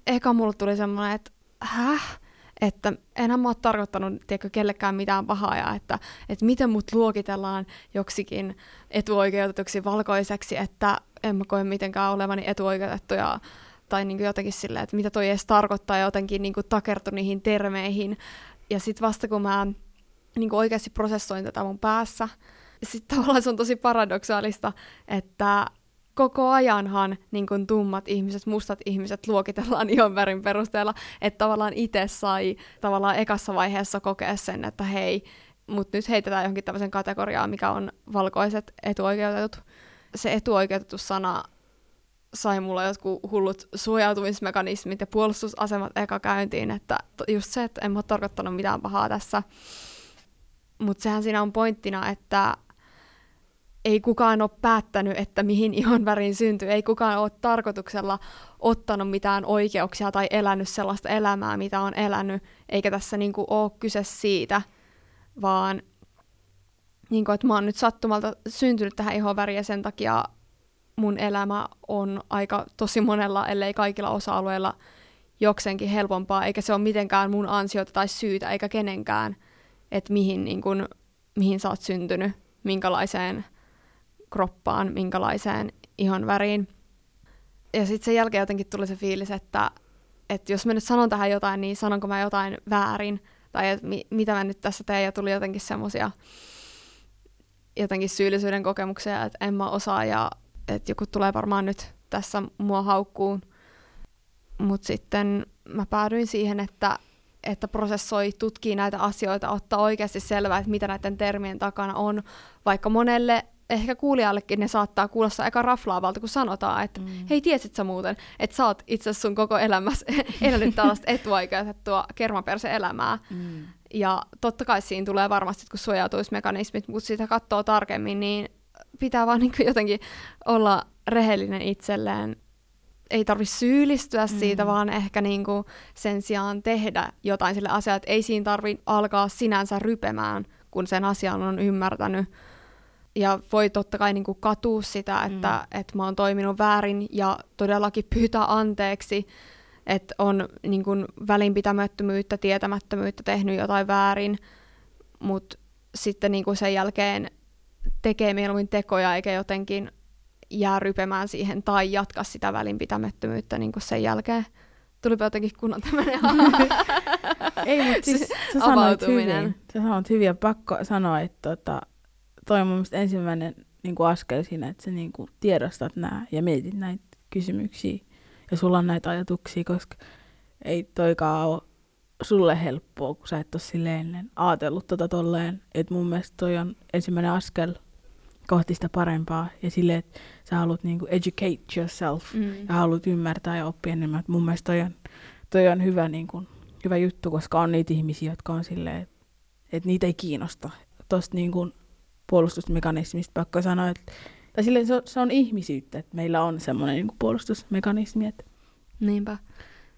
eka mulle tuli semmoinen, että häh? Että enhän mä ole tarkoittanut tiedätkö, kellekään mitään pahaa ja että, että miten mut luokitellaan joksikin etuoikeutetuksi valkoiseksi, että en mä koe mitenkään olevani etuoikeutettu ja tai niin kuin jotenkin silleen, että mitä toi edes tarkoittaa ja jotenkin niin kuin takertu niihin termeihin. Ja sitten vasta kun mä niin kuin oikeasti prosessoin tätä mun päässä, sitten tavallaan se on tosi paradoksaalista, että koko ajanhan niin kuin tummat ihmiset, mustat ihmiset luokitellaan ihon värin perusteella, että tavallaan itse sai tavallaan ekassa vaiheessa kokea sen, että hei, mutta nyt heitetään johonkin tämmöisen kategoriaan, mikä on valkoiset etuoikeutetut. se etuoikeutettu sana sai mulla jotkut hullut suojautumismekanismit ja puolustusasemat eka käyntiin, että just se, että en mä ole tarkoittanut mitään pahaa tässä. Mutta sehän siinä on pointtina, että ei kukaan ole päättänyt, että mihin ihon värin syntyy. Ei kukaan ole tarkoituksella ottanut mitään oikeuksia tai elänyt sellaista elämää, mitä on elänyt, eikä tässä niinku ole kyse siitä, vaan niinku, että mä oon nyt sattumalta syntynyt tähän ihonväriin ja sen takia mun elämä on aika tosi monella, ellei kaikilla osa-alueilla jokseenkin helpompaa, eikä se ole mitenkään mun ansiota tai syytä, eikä kenenkään, että mihin, niin kun, mihin sä oot syntynyt, minkälaiseen kroppaan, minkälaiseen ihon väriin. Ja sitten sen jälkeen jotenkin tuli se fiilis, että, että jos mä nyt sanon tähän jotain, niin sanonko mä jotain väärin, tai että mi- mitä mä nyt tässä teen, ja tuli jotenkin semmoisia jotenkin syyllisyyden kokemuksia, että en mä osaa, ja että joku tulee varmaan nyt tässä mua haukkuun. Mutta sitten mä päädyin siihen, että, että prosessoi, tutkii näitä asioita, ottaa oikeasti selvää, että mitä näiden termien takana on, vaikka monelle ehkä kuulijallekin ne saattaa kuulostaa aika raflaavalta, kun sanotaan, että mm. hei, tiesit sä muuten, että sä oot itse asiassa sun koko elämässä elänyt tällaista etuoikeutettua kermaperse-elämää. Mm. Ja totta kai siinä tulee varmasti kun suojautuismekanismit, mutta sitä katsoo tarkemmin, niin pitää vaan niin jotenkin olla rehellinen itselleen. Ei tarvitse syyllistyä mm. siitä, vaan ehkä niin kuin sen sijaan tehdä jotain sille asialle, että ei siinä tarvitse alkaa sinänsä rypemään, kun sen asian on ymmärtänyt. Ja voi totta kai niin kuin katua sitä, että, mm. että mä oon toiminut väärin ja todellakin pyytää anteeksi, että on niin kuin välinpitämättömyyttä, tietämättömyyttä, tehnyt jotain väärin, mutta sitten niin kuin sen jälkeen tekee mieluummin tekoja eikä jotenkin jää rypemään siihen tai jatka sitä välinpitämättömyyttä niin kuin sen jälkeen. Tulipa jotenkin kunnon tämmöinen Ei, mutta siis sä sanoit hyvin. Sä sanoit hyvin ja pakko sanoa, että tota, toi on mun ensimmäinen niin kuin askel siinä, että sä niin kuin tiedostat nämä ja mietit näitä kysymyksiä ja sulla on näitä ajatuksia, koska ei toikaan ole sulle helppoa, kun sä et ole silleen ennen ajatellut tota tolleen. Että mun mielestä toi on ensimmäinen askel kohti sitä parempaa. Ja silleen, että sä haluat niinku educate yourself mm. ja haluat ymmärtää ja oppia enemmän. Et mun mielestä toi on, toi on hyvä, niinku, hyvä juttu, koska on niitä ihmisiä, jotka on silleen, että et niitä ei kiinnosta. Tuosta niinku puolustusmekanismista pakko sanoa, että tai silleen se on, se on ihmisyyttä, että meillä on semmoinen niinku puolustusmekanismi. Että... Niinpä.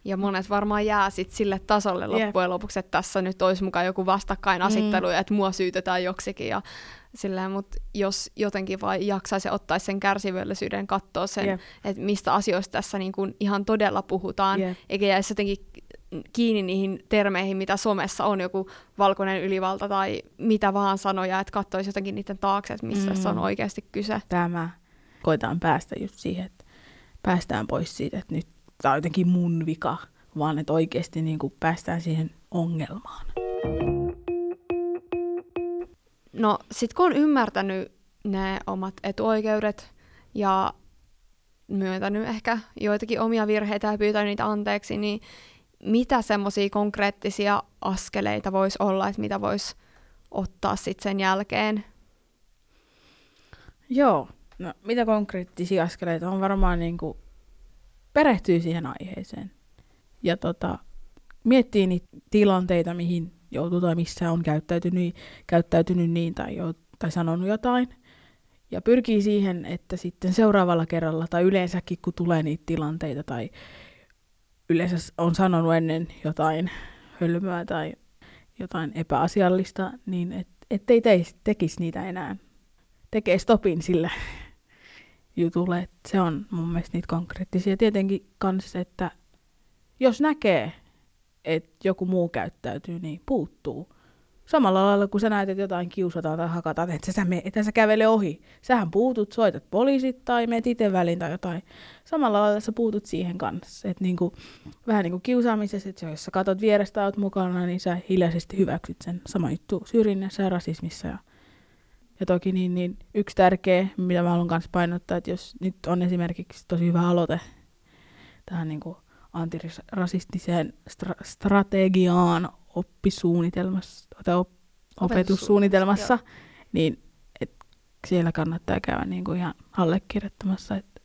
Ja monet varmaan jää sit sille tasolle loppujen yep. lopuksi, että tässä nyt olisi mukaan joku vastakkainasettelu, mm. että mua syytetään joksikin. Ja silleen, mutta jos jotenkin vaan jaksaisi ottaa sen kärsivällisyyden, katsoa sen, yep. että mistä asioista tässä niin kuin ihan todella puhutaan, yep. eikä jäisi jotenkin kiinni niihin termeihin, mitä somessa on, joku valkoinen ylivalta tai mitä vaan sanoja, että katsoisi jotenkin niiden taakse, että missä mm. on oikeasti kyse. Tämä. Koitaan päästä just siihen, että päästään pois siitä, että nyt tämä on jotenkin mun vika, vaan että oikeasti niin kuin päästään siihen ongelmaan. No sit kun on ymmärtänyt ne omat etuoikeudet ja myöntänyt ehkä joitakin omia virheitä ja pyytänyt niitä anteeksi, niin mitä semmoisia konkreettisia askeleita voisi olla, että mitä voisi ottaa sitten sen jälkeen? Joo, no mitä konkreettisia askeleita on varmaan niin kuin perehtyy siihen aiheeseen. Ja tota, miettii niitä tilanteita, mihin joutuu tai missä on käyttäytynyt, käyttäytynyt niin tai, jo, tai sanonut jotain. Ja pyrkii siihen, että sitten seuraavalla kerralla tai yleensäkin kun tulee niitä tilanteita tai yleensä on sanonut ennen jotain hölmöä tai jotain epäasiallista, niin et, ettei teis, tekisi niitä enää. Tekee stopin sille jutulle. Et se on mun mielestä niitä konkreettisia. Tietenkin kans, että jos näkee, että joku muu käyttäytyy, niin puuttuu. Samalla lailla, kun sä näet, että jotain kiusataan tai hakataan, että sä, me, että sä kävele ohi. Sähän puutut, soitat poliisit tai meet itse väliin tai jotain. Samalla lailla sä puutut siihen kanssa. Et niinku, vähän niin kuin kiusaamisessa, että jos sä katot vierestä oot mukana, niin sä hiljaisesti hyväksyt sen. Sama juttu syrjinnässä ja rasismissa ja ja toki niin, niin yksi tärkeä, mitä mä haluan myös painottaa, että jos nyt on esimerkiksi tosi hyvä aloite tähän niin kuin antirasistiseen stra- strategiaan oppisuunnitelmassa tai op- opetussuunnitelmassa, niin et siellä kannattaa käydä niin kuin ihan allekirjoittamassa. Että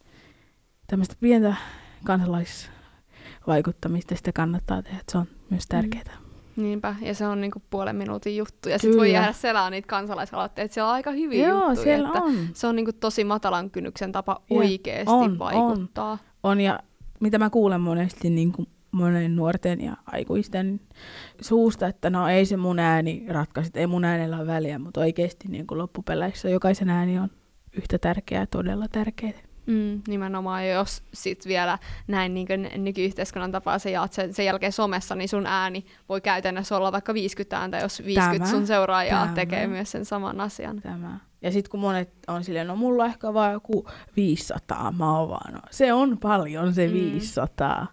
tämmöistä pientä kansalaisvaikuttamista sitä kannattaa tehdä, että se on myös tärkeää. Niinpä, ja se on niinku puolen minuutin juttu. Ja sitten voi jäädä selaa niitä kansalaisaloitteita. Siellä on aika hyviä Joo, juttuja. siellä että on. Se on niinku tosi matalan kynnyksen tapa Jep, oikeasti on, vaikuttaa. On ja mitä mä kuulen monesti niin kuin monen nuorten ja aikuisten suusta, että no ei se mun ääni ratkaisi, ei mun äänellä ole väliä, mutta oikeasti niin kuin loppupeleissä jokaisen ääni on yhtä tärkeää, todella tärkeää. Mm, nimenomaan, ja jos sit vielä näin niin nykyyhteiskunnan tapaa sä jaat sen, sen jälkeen somessa, niin sun ääni voi käytännössä olla vaikka 50 ääntä, jos 50 Tämä, sun seuraajaa tämä. tekee myös sen saman asian. Tämä. Ja sitten kun monet on silleen, no mulla on ehkä vaan joku 500, mä oon vaan, no, se on paljon se Mm. 500.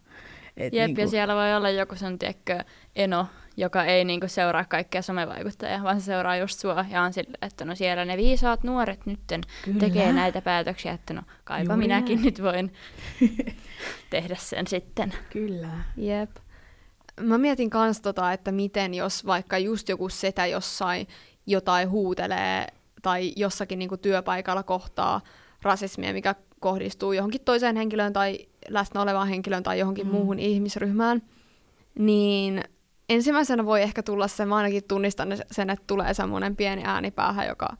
Et Jep, niinku- ja siellä voi olla joku sun, tiedätkö, eno, joka ei niinku seuraa kaikkia somevaikuttajia, vaan se seuraa just sua ja on sille, että no siellä ne viisaat nuoret nytten Kyllä. tekee näitä päätöksiä, että no kaipa Juuri minäkin näin. nyt voin tehdä sen sitten. Kyllä. Jep. Mä mietin kans tota, että miten jos vaikka just joku setä jossain jotain huutelee tai jossakin niinku työpaikalla kohtaa rasismia, mikä kohdistuu johonkin toiseen henkilöön tai läsnä olevaan henkilöön tai johonkin mm. muuhun ihmisryhmään, niin ensimmäisenä voi ehkä tulla se, mä ainakin tunnistan sen, että tulee semmoinen pieni ääni päähän, joka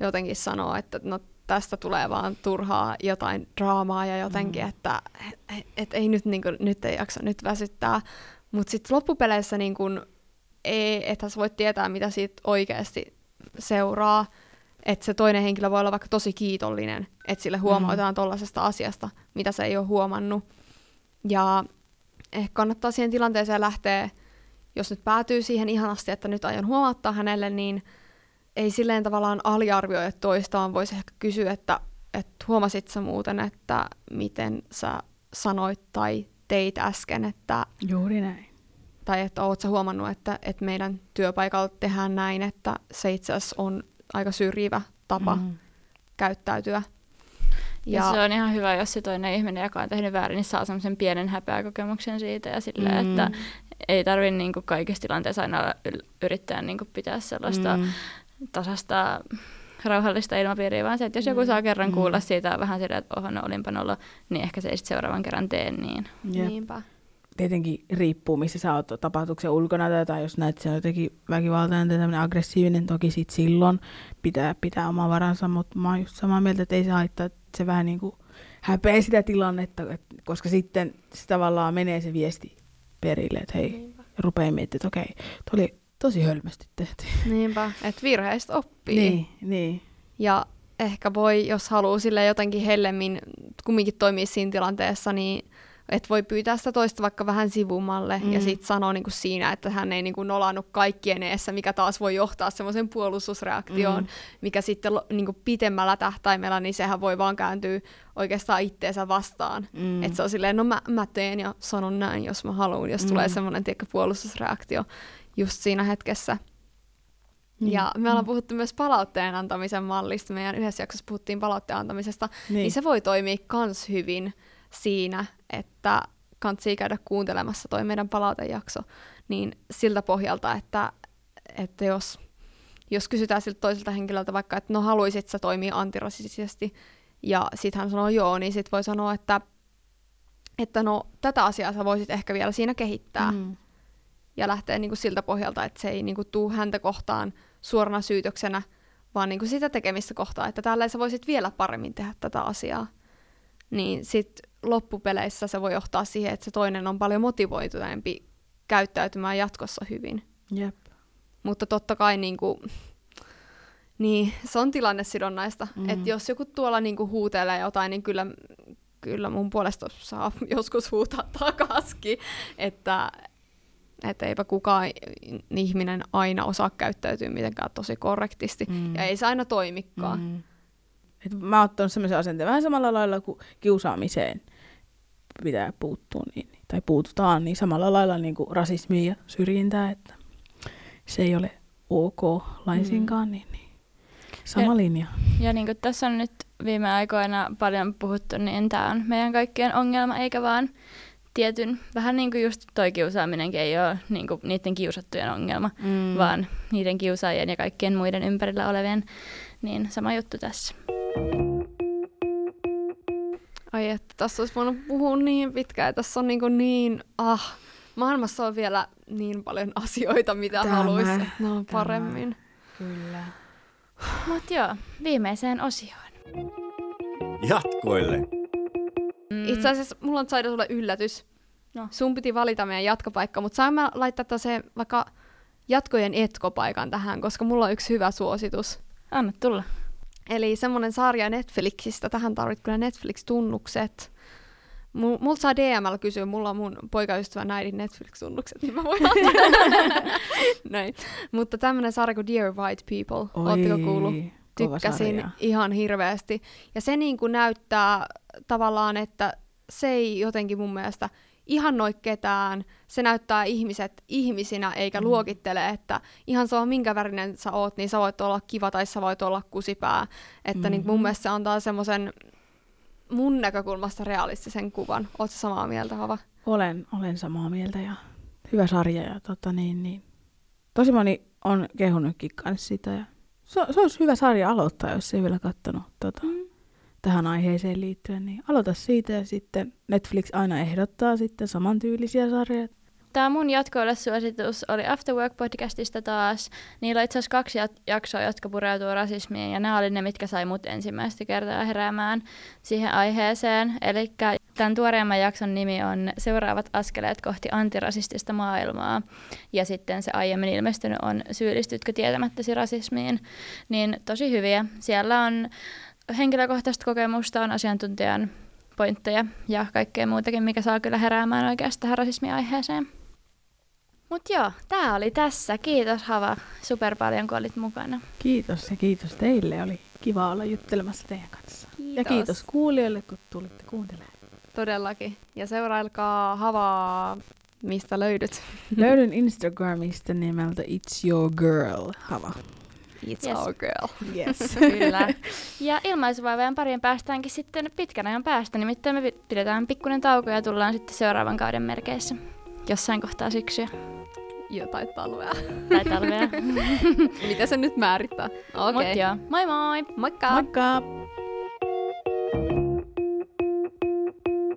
jotenkin sanoo, että no tästä tulee vaan turhaa jotain draamaa ja jotenkin, Mm. että et, et ei nyt, niin kuin, nyt ei jaksa, nyt väsyttää. Mutta sitten loppupeleissä niin kun, ei, ethän sä voi tietää, mitä siitä oikeasti seuraa. Että se toinen henkilö voi olla vaikka tosi kiitollinen, että sille huomautetaan mm. tuollaisesta asiasta, mitä se ei ole huomannut. Ja ehkä kannattaa siihen tilanteeseen lähteä, jos nyt päätyy siihen ihanasti, että nyt aion huomauttaa hänelle, niin ei silleen tavallaan aliarvioi toista, vaan voisi ehkä kysyä, että, että huomasit sä muuten, että miten sä sanoit tai teit äsken, että, Juuri näin. tai että oot sä huomannut, että, että meidän työpaikalla tehdään näin, että se itse asiassa on aika syrjivä tapa mm. Käyttäytyä. Ja, ja se on ihan hyvä, jos se toinen ihminen, joka on tehnyt väärin, niin saa semmoisen pienen häpeäkokemuksen siitä ja sille, Mm. mm. että ei tarvitse niinku kaikissa tilanteissa aina yrittää niinku pitää sellaista mm. Mm. tasasta rauhallista ilmapiiriä, vaan se, että jos joku saa kerran kuulla siitä vähän silleen, että oho, no olinpa nolla, niin ehkä se ei sitten seuraavan kerran tee niin. Jep. Niinpä. tietenkin riippuu, missä sä oot tapahtuksen ulkona tai- tai jos näet, että se on jotenkin väkivaltainen tai tämmöinen aggressiivinen, toki sit silloin pitää pitää oma varansa, mutta mä oon just samaa mieltä, että ei se haittaa, että se vähän niin kuin häpeä sitä tilannetta, et, koska sitten se tavallaan menee se viesti perille, että hei, Niinpä. rupeaa miettimään, että okei, tuo oli tosi hölmästi tehty. Niinpä, että virheistä oppii. Niin, niin. Ja ehkä voi, jos haluaa sille jotenkin hellemmin kumminkin toimia siinä tilanteessa, niin et voi pyytää sitä toista vaikka vähän sivumalle mm. ja Mm. sitten sanoa niinku siinä, että hän ei niinku nolannut kaikkien eessä, mikä taas voi johtaa semmoisen puolustusreaktioon, Mm. mikä sitten lo- niinku pitemmällä tähtäimellä, niin sehän voi vaan kääntyä oikeastaan itteensä vastaan. Mm. Mm. Että se on silleen, no mä, mä teen ja sanon näin, jos mä haluan, jos Mm. mm. tulee semmoinen tiedätkö, puolustusreaktio just siinä hetkessä. Mm. Ja me ollaan puhuttu myös palautteen antamisen mallista. Meidän yhdessä jaksossa puhuttiin palautteen antamisesta. Niin, Niin. niin se voi toimia kans hyvin siinä, että kantsii käydä kuuntelemassa toi meidän palautejakso. Niin siltä pohjalta, että, että jos, jos kysytään siltä toiselta henkilöltä vaikka, että no haluisit sä toimia antirasistisesti, ja sitten hän sanoo joo, niin sitten voi sanoa, että, että no tätä asiaa sä voisit ehkä vielä siinä kehittää Mm. ja lähtee niin kuin siltä pohjalta, että se ei niin kuin tuu häntä kohtaan suorana syytöksenä, vaan niin kuin sitä tekemistä kohtaan, että tällä sä voisit vielä paremmin tehdä tätä asiaa. Niin sitten loppupeleissä se voi johtaa siihen, että se toinen on paljon motivoituneempi käyttäytymään jatkossa hyvin. Jep. Mutta totta kai niin kuin, niin, se on tilannesidonnaista. Mm. Mm. Että jos joku tuolla niin kuin huutelee jotain, niin kyllä, kyllä mun puolesta saa joskus huutaa takaskin. Että, että eipä kukaan ihminen aina osaa käyttäytyä mitenkään tosi korrektisti. Mm. Ja ei se aina toimikaan. Mm. Et mä oon ottanut semmoisen asenteen vähän samalla lailla kuin kiusaamiseen pitää puuttua, niin, tai puututaan, niin samalla lailla niin kuin rasismiin ja syrjintään, että se ei ole ok laisinkaan, mm. niin, niin sama Ja- linja. Ja niin kuin tässä on nyt viime aikoina paljon puhuttu, niin tämä on meidän kaikkien ongelma, eikä vaan tietyn, vähän niin kuin just toi kiusaaminenkin ei ole niin kuin niiden kiusattujen ongelma, mm. vaan niiden kiusaajien ja kaikkien muiden ympärillä olevien, niin sama juttu tässä. Ai että tässä olisi voinut puhua niin pitkään, tässä on niin, kuin niin ah, maailmassa on vielä niin paljon asioita, mitä Tämä, haluaisi, että ne tämä. on paremmin. Kyllä. Mutta joo, viimeiseen osioon. Jatkoille. Mm. Itse asiassa mulla on Saida sulle yllätys. No. Sun piti valita meidän jatkopaikka, mutta saan mä laittaa se vaikka jatkojen etkopaikan tähän, koska mulla on yksi hyvä suositus. Anna tulla. Eli semmonen sarja Netflixistä, tähän tarvit kyllä Netflix-tunnukset. Mul- Multa saa DML kysyä, mulla on mun poikaystävän äidin Netflix-tunnukset, niin mä voin. Näin. Mutta tämmönen sarja kuin Dear White People, ootteko kuullut? Tykkäsin sarja. ihan hirveästi. Ja se niin kuin näyttää tavallaan, että se ei jotenkin mun mielestä ihannoi ketään. Se näyttää ihmiset ihmisinä eikä Mm. luokittele, että ihan sama minkä värinen sä oot, niin sä voit olla kiva tai sä voit olla kusipää. Että niin mun Mhm. mielestä se antaa semmoisen mun näkökulmasta realistisen kuvan. Oot samaa mieltä, Hava? Olen, olen samaa mieltä ja hyvä sarja ja tota niin, niin. Tosi moni on kehunutkin kanssa sitä ja se, se olisi hyvä sarja aloittaa, jos ei vielä kattonut tota, tähän aiheeseen liittyen, niin aloita siitä ja sitten Netflix aina ehdottaa sitten samantyylisiä sarjoja. Tämä mun jatkoille suositus oli After Work-podcastista taas. Niillä on itse asiassa kaksi jaksoa, jotka pureutuu rasismiin, ja nämä oli ne, mitkä sai mut ensimmäistä kertaa heräämään siihen aiheeseen. Eli tämän tuoreemman jakson nimi on Seuraavat askeleet kohti antirasistista maailmaa. Ja sitten se aiemmin ilmestynyt on Syyllistytkö tietämättäsi rasismiin. Niin tosi hyviä. Siellä on henkilökohtaista kokemusta, on asiantuntijan pointteja ja kaikkea muutakin, mikä saa kyllä heräämään oikeastaan tähän rasismiaiheeseen. Mut joo, tää oli tässä. Kiitos Hava super paljon, kun olit mukana. Kiitos ja kiitos teille. Oli kiva olla juttelemassa teidän kanssa. Ja Kiitos. kiitos kuulijoille, kun tulitte kuuntelemaan. Todellakin. Ja seurailkaa Havaa, mistä löydyt. Löydyn Instagramista nimeltä It's Your Girl, Hava. It's Yes. our girl. Yes. Kyllä. Ja ilmaisuvaivojen parien päästäänkin sitten pitkän ajan päästä. Nimittäin me pi- pidetään pikkuinen tauko ja tullaan sitten seuraavan kauden merkeissä. Jossain kohtaa syksyä Jotain talvea. tai talvea. Mitä se nyt määrittää? Okei. Mut joo, moi moi! Moikka! Moikka!